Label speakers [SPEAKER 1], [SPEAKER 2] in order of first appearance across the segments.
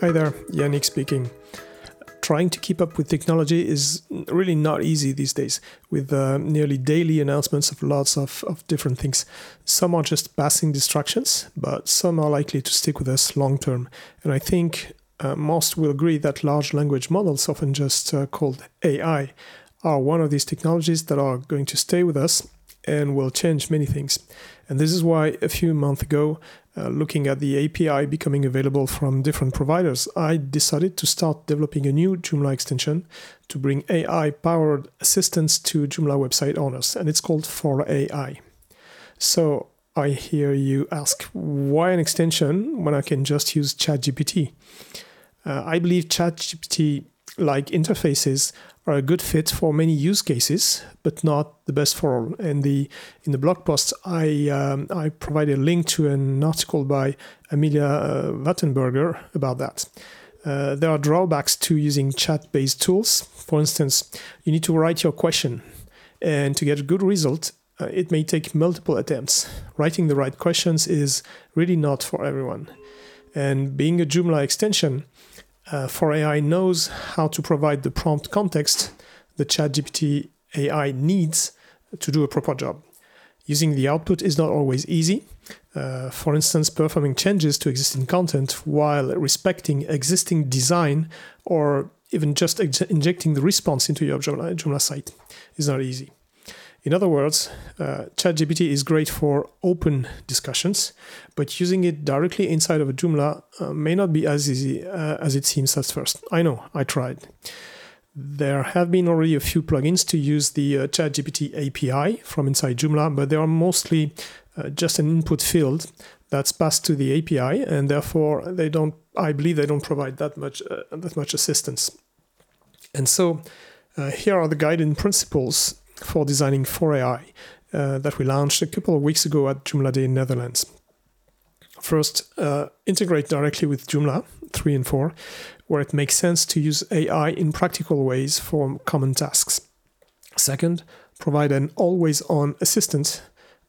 [SPEAKER 1] Hi there, Yannick speaking. Trying to keep up with technology is really not easy these days, with uh, nearly daily announcements of lots of, of different things. Some are just passing distractions, but some are likely to stick with us long term. And I think uh, most will agree that large language models, often just uh, called AI, are one of these technologies that are going to stay with us and will change many things. And this is why a few months ago, uh, looking at the API becoming available from different providers, I decided to start developing a new Joomla extension to bring AI powered assistance to Joomla website owners, and it's called 4AI. So I hear you ask, why an extension when I can just use ChatGPT? Uh, I believe ChatGPT like interfaces are a good fit for many use cases, but not the best for all. And the in the blog post, I um, I provide a link to an article by Amelia uh, Wattenberger about that. Uh, there are drawbacks to using chat-based tools. For instance, you need to write your question, and to get a good result, uh, it may take multiple attempts. Writing the right questions is really not for everyone. And being a Joomla extension, uh, 4AI knows how to provide the prompt context the ChatGPT AI needs to do a proper job. Using the output is not always easy. Uh, for instance, performing changes to existing content while respecting existing design or even just ex- injecting the response into your Joomla, Joomla site is not easy. In other words, uh, ChatGPT is great for open discussions, but using it directly inside of a Joomla uh, may not be as easy uh, as it seems at first. I know, I tried. There have been already a few plugins to use the uh, ChatGPT API from inside Joomla, but they are mostly uh, just an input field that's passed to the API, and therefore they don't. I believe they don't provide that much uh, that much assistance. And so, here are the guiding principles for designing 4AI uh, that we launched a couple of weeks ago at JoomlaDay in Netherlands. First, uh, integrate directly with Joomla 3 and 4, where it makes sense to use AI in practical ways for common tasks. Second, provide an always on assistant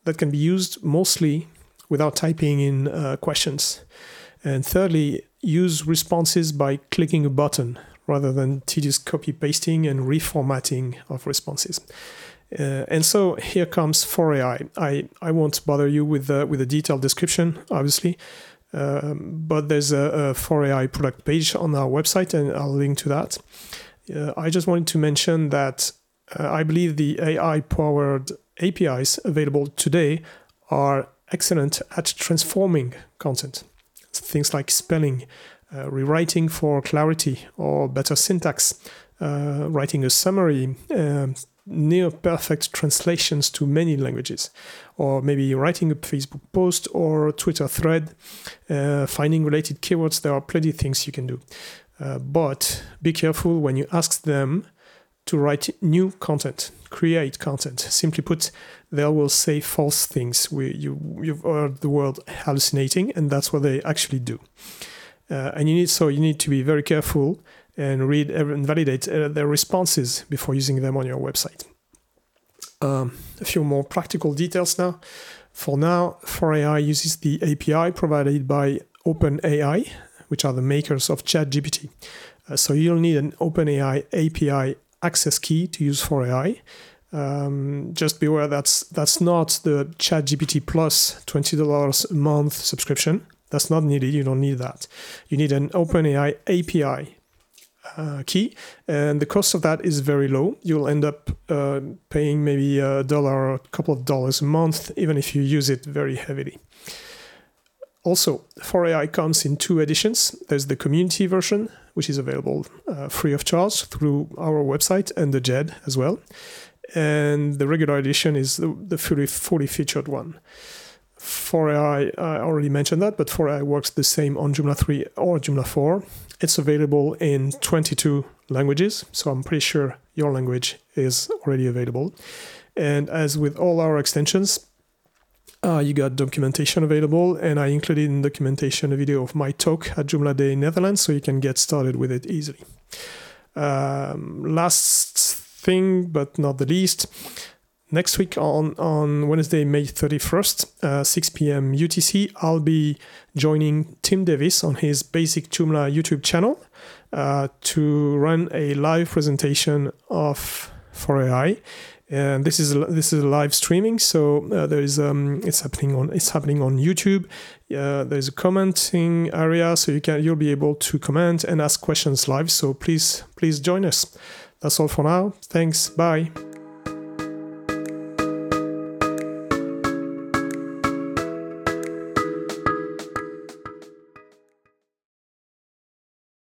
[SPEAKER 1] that can be used mostly without typing in uh, questions. And thirdly, use responses by clicking a button rather than tedious copy pasting and reformatting of responses. Uh, and so here comes 4AI. I, I won't bother you with with a detailed description, obviously, um, but there's a, a 4AI product page on our website, and I'll link to that. Uh, I just wanted to mention that uh, I believe the AI powered APIs available today are excellent at transforming content. Things like spelling, rewriting for clarity or better syntax, uh, writing a summary, um, near perfect translations to many languages, or maybe writing a Facebook post or Twitter thread, uh, finding related keywords. There are plenty of things you can do. Uh, but be careful when you ask them to write new content, create content. Simply put, they will say false things. We, you, you've heard the word hallucinating, and that's what they actually do. Uh, and you need so you need to be very careful and read and validate uh, their responses before using them on your website. Um, a few more practical details now. For now, 4AI uses the API provided by OpenAI, which are the makers of ChatGPT. Uh, so you'll need an OpenAI API access key to use 4AI. Um, just beware that's that's not the ChatGPT Plus twenty dollars a month subscription. That's not needed. You don't need that. You need an OpenAI API uh, key, and the cost of that is very low. You'll end up uh, paying maybe a dollar or a couple of dollars a month, even if you use it very heavily. Also, 4AI comes in two editions. There's the community version, which is available uh, free of charge through our website and the JED as well. And the regular edition is the, the fully, fully featured one. 4AI, I already mentioned that, but 4AI works the same on Joomla 3 or Joomla 4. It's available in 22 languages, so I'm pretty sure your language is already available. And as with all our extensions, uh, you got documentation available, and I included in documentation a video of my talk at JoomlaDay Netherlands, so you can get started with it easily. Um, last thing, but not the least, next week on, on Wednesday, May 31st, uh, 6 p.m. UTC, I'll be joining Tim Davis on his BasicJoomla YouTube channel uh, to run a live presentation of 4AI. And this is this is live streaming, so uh, there is um, it's happening on it's happening on YouTube. Uh, there's a commenting area, so you can you'll be able to comment and ask questions live. So please please join us. That's all for now. Thanks. Bye.